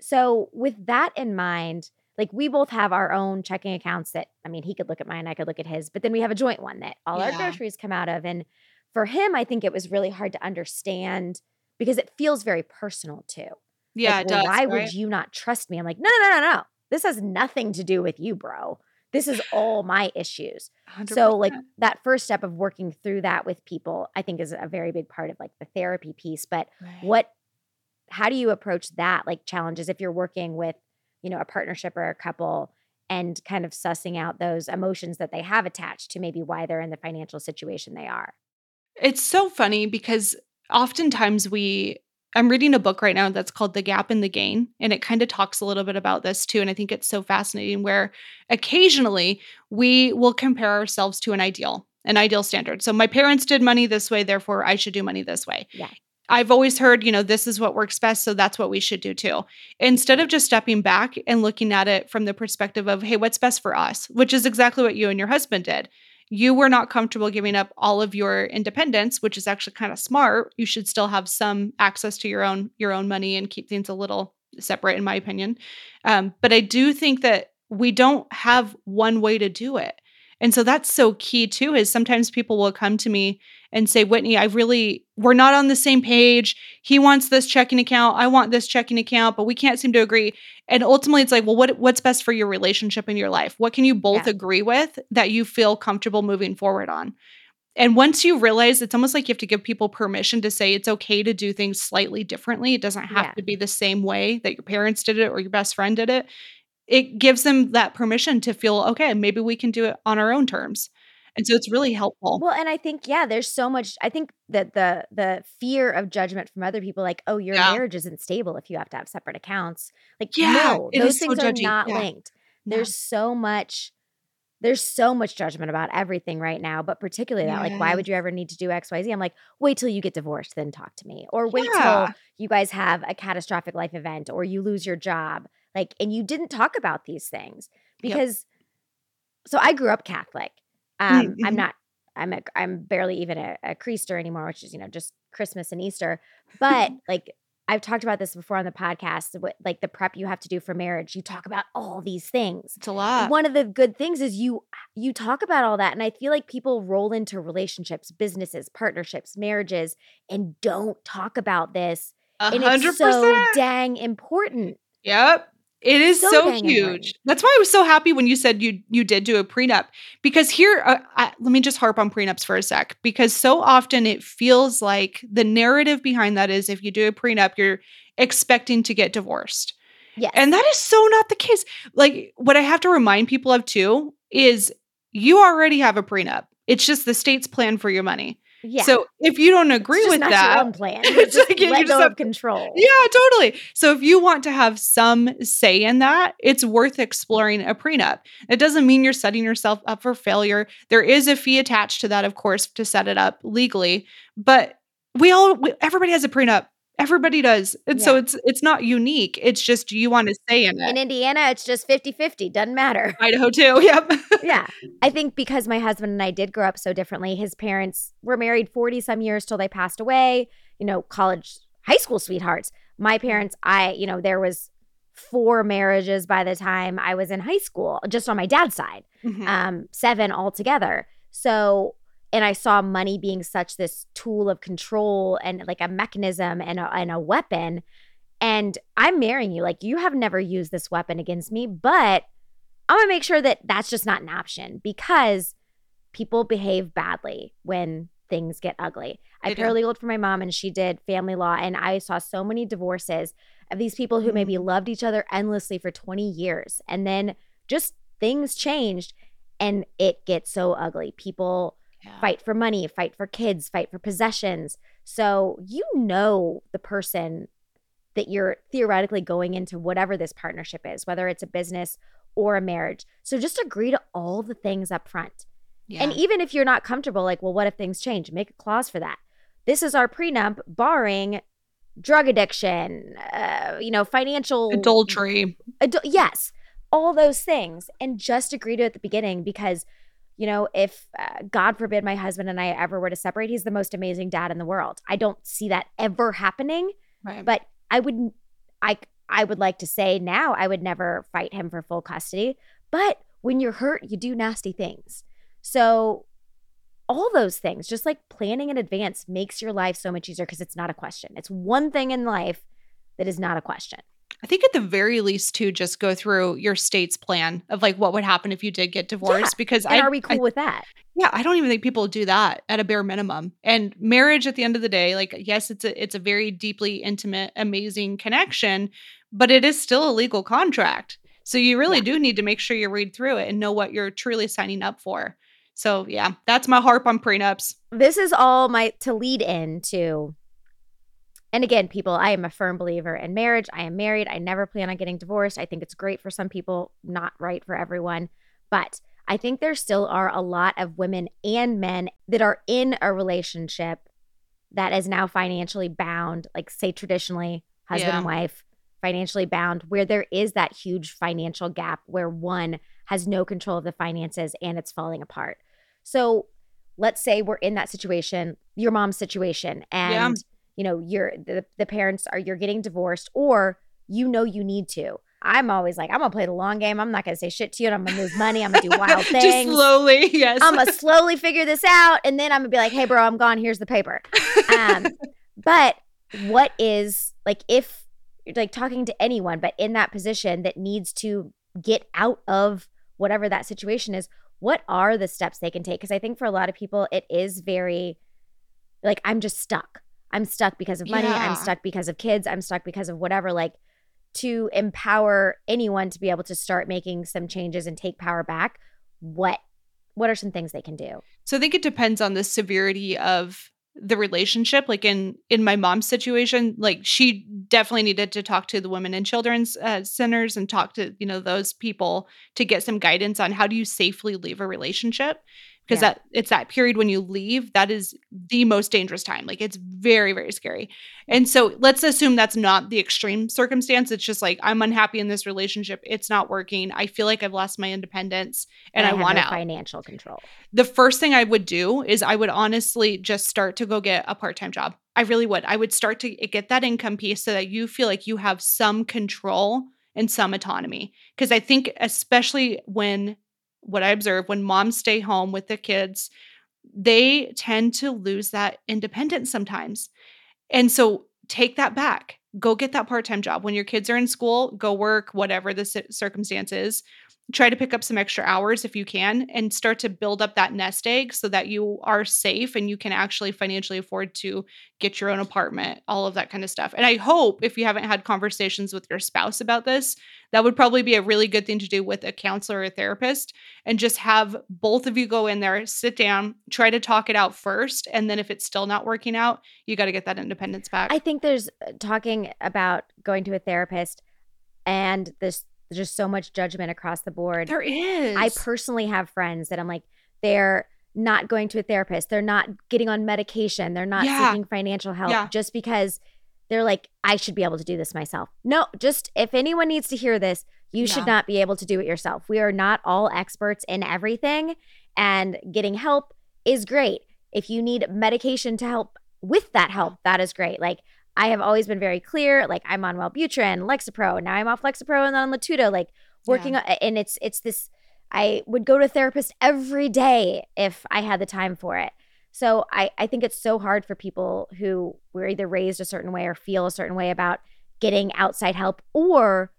So, with that in mind, like we both have our own checking accounts that, I mean, he could look at mine, I could look at his, but then we have a joint one that all our groceries come out of. And for him, I think it was really hard to understand because it feels very personal too. Yeah, Like, it well, does. why right? would you not trust me? I'm like, no, no, no, no, no. This has nothing to do with you, bro. This is all my issues. So, like that first step of working through that with people, I think is a very big part of like the therapy piece. But Right. what, how do you approach that like challenges if you're working with, you know, a partnership or a couple and kind of sussing out those emotions that they have attached to maybe why they're in the financial situation they are? It's so funny because oftentimes we I'm reading a book right now that's called The Gap and the Gain and it kind of talks a little bit about this too and I think it's so fascinating where occasionally we will compare ourselves to an ideal, an ideal standard. So my parents did money this way therefore I should do money this way. Yeah. I've always heard, you know, this is what works best so that's what we should do too. Instead of just stepping back and looking at it from the perspective of hey, what's best for us, which is exactly what you and your husband did you were not comfortable giving up all of your independence which is actually kind of smart. You should still have some access to your own your own money and keep things a little separate in my opinion. Um, but i do think that we don't have one way to do it. And so that's so key too is sometimes people will come to me and say whitney i really we're not on the same page. He wants this checking account. I want this checking account but we can't seem to agree. And ultimately it's like well what what's best for your relationship in your life? What can you both Yeah. agree with that you feel comfortable moving forward on? And once you realize it's almost like you have to give people permission to say it's okay to do things slightly differently. It doesn't have Yeah. to be the same way that your parents did it or your best friend did it. It gives them that permission to feel okay maybe we can do it on our own terms and so it's really helpful Well, and I think yeah, there's so much. I think that the the fear of judgment from other people, like, oh, your Yeah. marriage isn't stable if you have to have separate accounts. Like, Yeah, no, those is so things are not Yeah. linked. There's so much. There's so much judgment about everything right now, but particularly that, like, why would you ever need to do X, Y, Z? I'm like, wait till you get divorced, then talk to me, or wait till you guys have a catastrophic life event, or you lose your job, like, and you didn't talk about these things Yep. because. So I grew up Catholic. Um, I'm mhm. not I'm a, I'm barely even a, a creaster anymore, which is you know just Christmas and Easter. But like I've talked about this before on the podcast, what, like the prep you have to do for marriage. You talk about all these things. it's a lot One of the good things is you you talk about all that, and I feel like people roll into relationships, businesses, partnerships, marriages, and don't talk about this. A And hundred it's so dang important. Yep. It is So so, important. huge. That's why I was so happy when you said you you did do a prenup because here uh, I, let me just harp on prenups for a sec because so often it feels like the narrative behind that is if you do a prenup you're expecting to get divorced. Yes, And that is so not the case. Like what I have to remind people of too is you already have a prenup. It's just the state's plan for your money. Yeah. So if you don't agree with not that, your own plan. it's just like you- you let just go have- of control. yeah, totally. So if you want to have some say in that, it's worth exploring a prenup. It doesn't mean you're setting yourself up for failure. There is a fee attached to that, of course, to set it up legally. But we all, we, everybody has a prenup. Everybody does. And so it's it's not unique. It's just you want to say in it. In. Indiana, it's just 50 50, doesn't matter. Idaho too. Yep. yeah. I think because my husband and I did grow up so differently, his parents were married 40 some years till they passed away, you know, college, high school sweethearts. My parents, I, you know, there was four marriages by the time I was in high school, just on my dad's side, Mhm. um, seven altogether. So, and I saw money being such this tool of control and like a mechanism and a, and a weapon. And I'm marrying you. Like, you have never used this weapon against me, but I'm gonna make sure that that's just not an option because people behave badly when things get ugly. I paralegaled for my mom and she did family law, and I saw so many divorces of these people who maybe mm-hmm. loved each other endlessly for 20 years. And then just things changed and it gets so ugly. People Yeah. fight for money, fight for kids, fight for possessions. So you know the person that you're theoretically going into whatever this partnership is, whether it's a business or a marriage. So just agree to all the things up front. Yeah. And even if you're not comfortable, like, well, what if things change? Make a clause for that. This is our prenup, barring drug addiction, uh, you know, financial Adultery. Adu- yes, all those things, and just agree to it at the beginning because, you know, if uh, God forbid my husband and I ever were to separate, he's the most amazing dad in the world. I don't see that ever happening, Right. but I would, I, I would like to say now I would never fight him for full custody. But when you're hurt, you do nasty things. So. All those things, just like planning in advance, makes your life so much easier because it's not a question. It's one thing in life that is not a question. I think at the very least to just go through your state's plan of like what would happen if you did get divorced because And I are we cool I- with that? yeah, I don't even think people do that at a bare minimum. And marriage at the end of the day, like yes, it's a it's a very deeply intimate, amazing connection, but it is still a legal contract. So you really Yeah. do need to make sure you read through it and know what you're truly signing up for. So yeah, that's my harp on prenups. this is all my to lead into and again people i am a firm believer in marriage. I am married. I never plan on getting divorced. I think it's great for some people not right for everyone. But i think there still are a lot of women and men that are in a relationship that is now financially bound like say traditionally husband Yeah. and wife financially bound where there is that huge financial gap where one has no control of the finances and it's falling apart. So let's say we're in that situation, your mom's situation, and Yeah. You know, you're the, the parents are you're getting divorced, or you know you need to. I'm always like, I'm gonna play the long game. I'm not gonna say shit to you, and I'm gonna move money. I'm gonna do wild things. just slowly, yes. I'm gonna slowly figure this out, and then I'm gonna be like, hey, bro, I'm gone. Here's the paper. Um, but what is like if you're like talking to anyone, but in that position that needs to get out of whatever that situation is, what are the steps they can take? Because I think for a lot of people, it is very like, I'm just stuck. I'm stuck because of money. Yeah. I'm stuck because of kids. I'm stuck because of whatever. Like, to empower anyone to be able to start making some changes and take power back, what what are some things they can do? So I think it depends on the severity of the relationship. Like in in my mom's situation, like she definitely needed to talk to the women and children's uh, centers and talk to you know those people to get some guidance on how do you safely leave a relationship because Yeah. that it's that period when you leave that is the most dangerous time. Like it's very very scary. And so let's assume that's not the extreme circumstance. It's just like I'm unhappy in this relationship. It's not working. I feel like I've lost my independence and, I, have want no out financial control. the first thing I would do is I would honestly just start to go get a part time job. I really would. I would start to get that income piece so that you feel like you have some control and some autonomy. Because I think, especially when what I observe when moms stay home with the kids, they tend to lose that independence sometimes. And so take that back. Go get that part time job. When your kids are in school, go work, whatever the ci- circumstance is. Try to pick up some extra hours if you can and start to build up that nest egg so that you are safe and you can actually financially afford to get your own apartment, all of that kind of stuff. And I hope if you haven't had conversations with your spouse about this, that would probably be a really good thing to do with a counselor or a therapist and just have both of you go in there, sit down, try to talk it out first. And then if it's still not working out, you got to get that independence back. I think there's uh, talking about going to a therapist and there's just so much judgment across the board. there is. I personally have friends that I'm like, they're not going to a therapist, they're not getting on medication, they're not Yeah. seeking financial help Yeah. just because they're like, I should be able to do this myself. No, just if anyone needs to hear this, you should not be able to do it yourself. We are not all experts in everything, and getting help is great. If you need medication to help with that help, that is great. Like, I have always been very clear. Like, I'm on Wellbutrin, Lexapro. Now I'm off Lexapro and on Latuda. Like, working on, and it's it's this. I would go to a therapist every day if I had the time for it. So I, I think it's so hard for people who were either raised a certain way or feel a certain way about getting outside help, or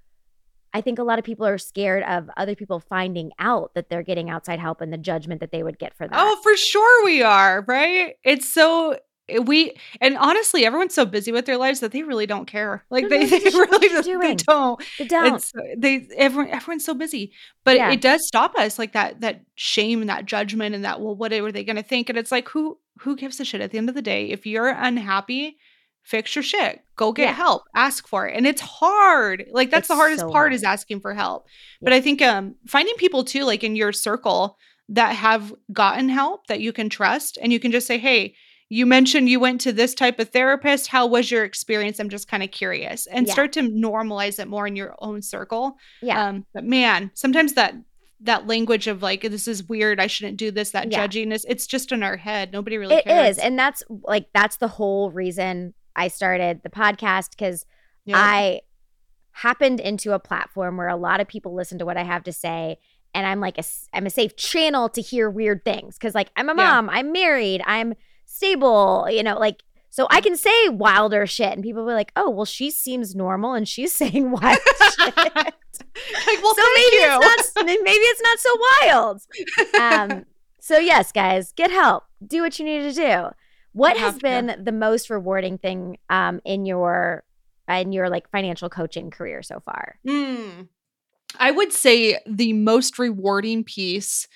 I think a lot of people are scared of other people finding out that they're getting outside help and the judgment that they would get for that. Oh, for sure we are, right? It's so we and honestly, everyone's so busy with their lives that they really don't care. Like They they, don't give they really don't, they don't. They don't. It's they everyone everyone's so busy. But Yeah. it does stop us like that that shame and that judgment and that well what are they going to think? And it's like who who gives a shit at the end of the day? If you're unhappy, fix your shit. Go get Yeah. help. Ask for it. And it's hard. Like that's the hardest so part hard. is asking for help. But I think um finding people too like in your circle that have gotten help that you can trust and you can just say, "Hey, you mentioned you went to this type of therapist. How was your experience? I'm just kind of curious." And Yeah. start to normalize it more in your own circle. Yeah. Um but man, sometimes that that language of like this is weird, I shouldn't do this, that Yeah. judginess, it's just in our head. Nobody really It cares. is, and that's like that's the whole reason I started the podcast because Yep. I happened into a platform where a lot of people listen to what I have to say. And I'm like, a, I'm a safe channel to hear weird things. Cause like I'm a Yeah. mom, I'm married, I'm stable, you know, like, so I can say wilder shit. And people will be like, oh, well, she seems normal and she's saying wild shit. like, well, so maybe you. it's not, maybe it's not so wild. Um, so yes, guys, get help. Do what you need to do. What has have to. been the most rewarding thing um, in your in your like financial coaching career so far? Mm. I would say the most rewarding piece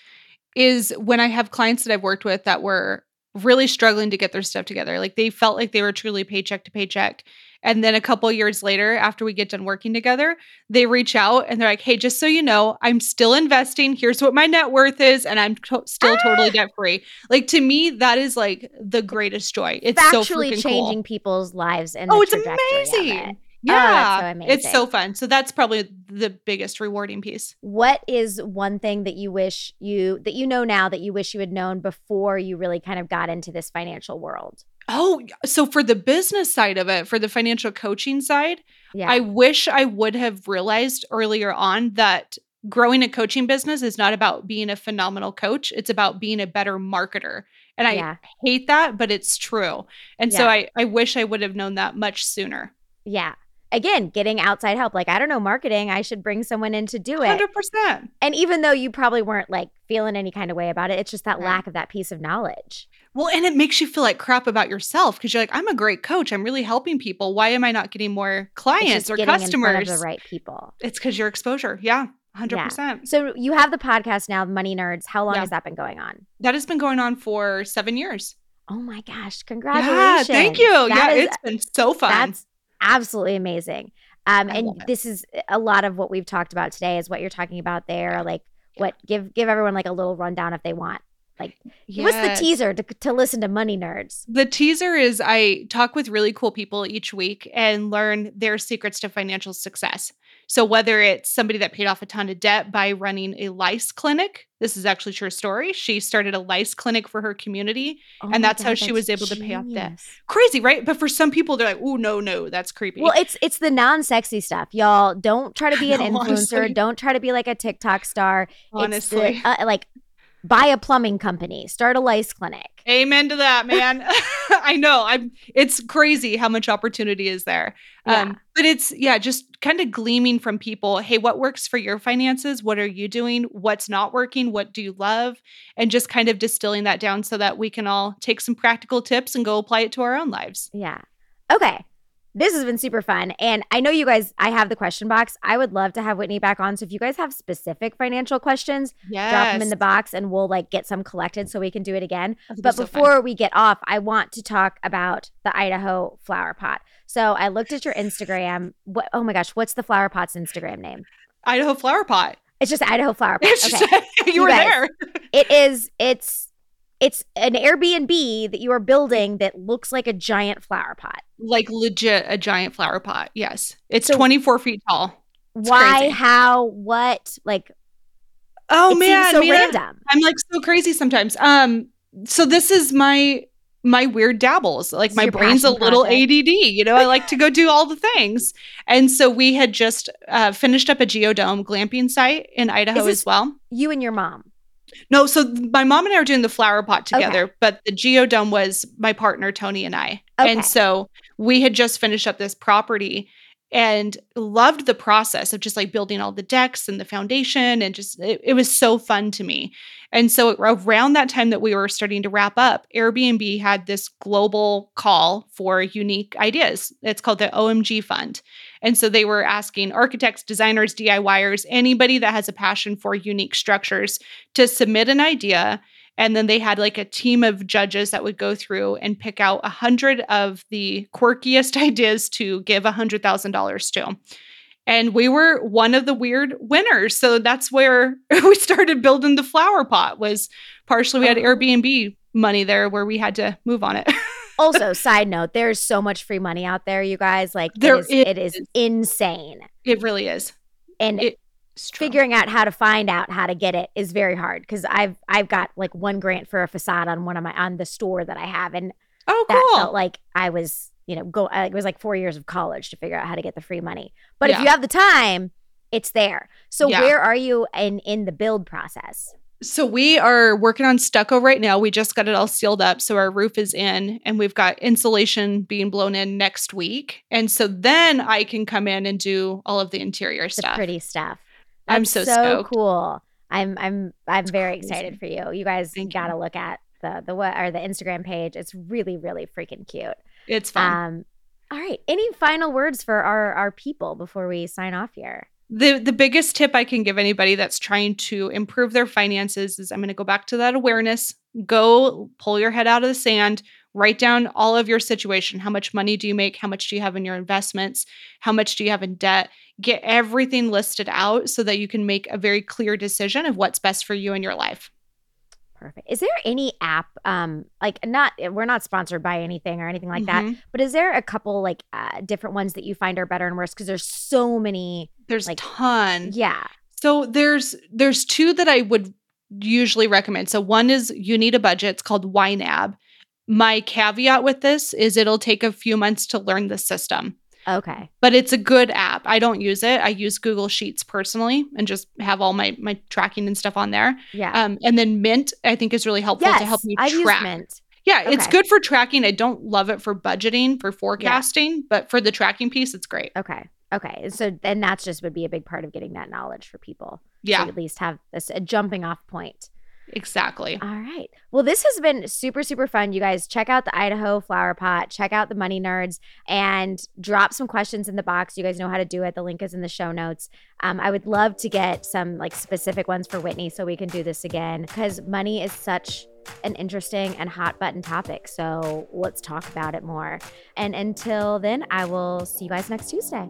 is when I have clients that I've worked with that were really struggling to get their stuff together. Like they felt like they were truly paycheck to paycheck. And then a couple years later, after we get done working together, they reach out and they're like, hey, just so you know, I'm still investing. Here's what my net worth is. And I'm to- still totally ah! debt free. Like to me, that is like the greatest joy. It's so Factually freaking changing cool. people's lives and Oh, it's amazing. it. Oh, yeah. Oh, so It's so fun. So that's probably the biggest rewarding piece. What is one thing that you wish you that you know now that you wish you had known before you really kind of got into this financial world? Oh, so for the business side of it, for the financial coaching side, Yeah. I wish I would have realized earlier on that growing a coaching business is not about being a phenomenal coach. It's about being a better marketer. And I yeah. hate that, but it's true. And so I, I wish I would have known that much sooner. Yeah. Again, getting outside help. Like, I don't know marketing. I should bring someone in to do it. 100%. And even though you probably weren't like feeling any kind of way about it, it's just that Right. lack of that piece of knowledge. Well, and it makes you feel like crap about yourself because you're like, I'm a great coach. I'm really helping people. Why am I not getting more clients or customers? in front of the right people. It's because your exposure. Yeah, 100%. So you have the podcast now, Money Nerds. How long Yeah. has that been going on? That has been going on for seven years. Oh my gosh! Yeah, Congratulations! thank you. That yeah, is- it's been so fun. That's absolutely amazing. Um, and this is a lot of what we've talked about today. Is what you're talking about there. Like, what give give everyone like a little rundown if they want. Like, what's the teaser to to listen to Money Nerds? The teaser is I talk with really cool people each week and learn their secrets to financial success. So whether it's somebody that paid off a ton of debt by running a lice clinic, this is actually a true story. She started a lice clinic for her community. Oh And that's how God, she was able to pay off debt. Crazy, right? But for some people, they're like, "Oh no, no, that's creepy." Well, it's it's the non-sexy stuff, y'all. Don't try to be an No, influencer. honestly. Don't try to be like a TikTok star. honestly, it's the, uh, like buy a plumbing company, start a lice clinic. Amen to that, man. I know. I'm it's crazy how much opportunity is there. Yeah. Um but it's yeah, just kind of gleaming from people, hey, what works for your finances? What are you doing? What's not working? What do you love? And just kind of distilling that down so that we can all take some practical tips and go apply it to our own lives. Yeah. Okay. This has been super fun. And I know you guys, I have the question box. I would love to have Whitney back on. So if you guys have specific financial questions, Yes. drop them in the box and we'll like get some collected so we can do it again. That'd be But so fun. before we get off, I want to talk about the Idaho flower pot. So I looked at your Instagram. What, oh my gosh, what's the flower pot's Instagram name? Idaho flower pot. It's just Idaho flower pot. Okay. you, You were guys. there. it is, it's it's an Airbnb that you are building that looks like a giant flower pot. Like legit a giant flower pot. Yes. It's So- 24 feet tall. It's Why? crazy. How? What? Like Oh it man, so random. I'm like so crazy sometimes. Um, so this is my my weird dabbles. Like It's my brain's a little project. ADD. You know, I like to go do all the things. And so we had just uh, finished up a geodome glamping site in Idaho as well. You and your mom. No, so my mom and I were doing the flower pot Okay. together, but the geodome was my partner Tony and I. Okay. And so we had just finished up this property and loved the process of just like building all the decks and the foundation and just it, it was so fun to me. And so around that time that we were starting to wrap up, Airbnb had this global call for unique ideas. It's called the OMG Fund. And so they were asking architects, designers, DIYers, anybody that has a passion for unique structures to submit an idea. And then they had like a team of judges that would go through and pick out a hundred of the quirkiest ideas to give a hundred thousand dollars to. And we were one of the weird winners. So that's where we started building the flower pot was partially we had Oh. Airbnb money there where we had to move on it. Also, side note, there's so much free money out there, you guys. Like There it is, it is insane. it really is. And It- figuring out how to find out how to get it is very hard because I've I've got like one grant for a facade on one of my on the store that I have, and Oh, that cool. felt like I was you know go uh, it was like four years of college to figure out how to get the free money. But if you have the time, it's there. So Yeah. where are you in in the build process? So we are working on stucco right now. We just got it all sealed up. So our roof is in and we've got insulation being blown in next week. And so then I can come in and do all of the interior The stuff. pretty stuff. I'm so so stoked. cool. I'm I'm I'm It's very crazy. excited for you. You guys got to look at the the what or the Instagram page. It's really really freaking cute. It's fun. Um all right. Any final words for our our people before we sign off here? the the biggest tip I can give anybody that's trying to improve their finances is I'm going to go back to that awareness. Go pull your head out of the sand, write down all of your situation. How much money do you make? How much do you have in your investments? How much do you have in debt? Get everything listed out so that you can make a very clear decision of what's best for you in your life. Perfect. Is there any app um like not we're not sponsored by anything or anything like that, Mhm. but is there a couple like uh, different ones that you find are better and worse cuz there's so many There's Like, a ton. yeah. So there's there's two that I would usually recommend. So one is you need a budget. It's called YNAB. My caveat with this is it'll take a few months to learn the system, Okay. but it's a good app. I don't use it. I use Google Sheets personally and just have all my my tracking and stuff on there. Yeah. Um, and then Mint I think is really helpful yes. to help you used track. Mint. Yeah, it's good for tracking. I don't love it for budgeting for forecasting, but for the tracking piece, it's great. Okay. Okay. So then that's just would be a big part of getting that knowledge for people. Yeah, To at least have this a jumping off point. Exactly. All right. Well, this has been super, super fun. You guys check out the Idaho Flower Pot, check out the Money Nerds, and drop some questions in the box. You guys know how to do it. The link is in the show notes. Um, I would love to get some like specific ones for Whitney so we can do this again because money is such an interesting and hot button topic. So let's talk about it more. And until then, I will see you guys next Tuesday.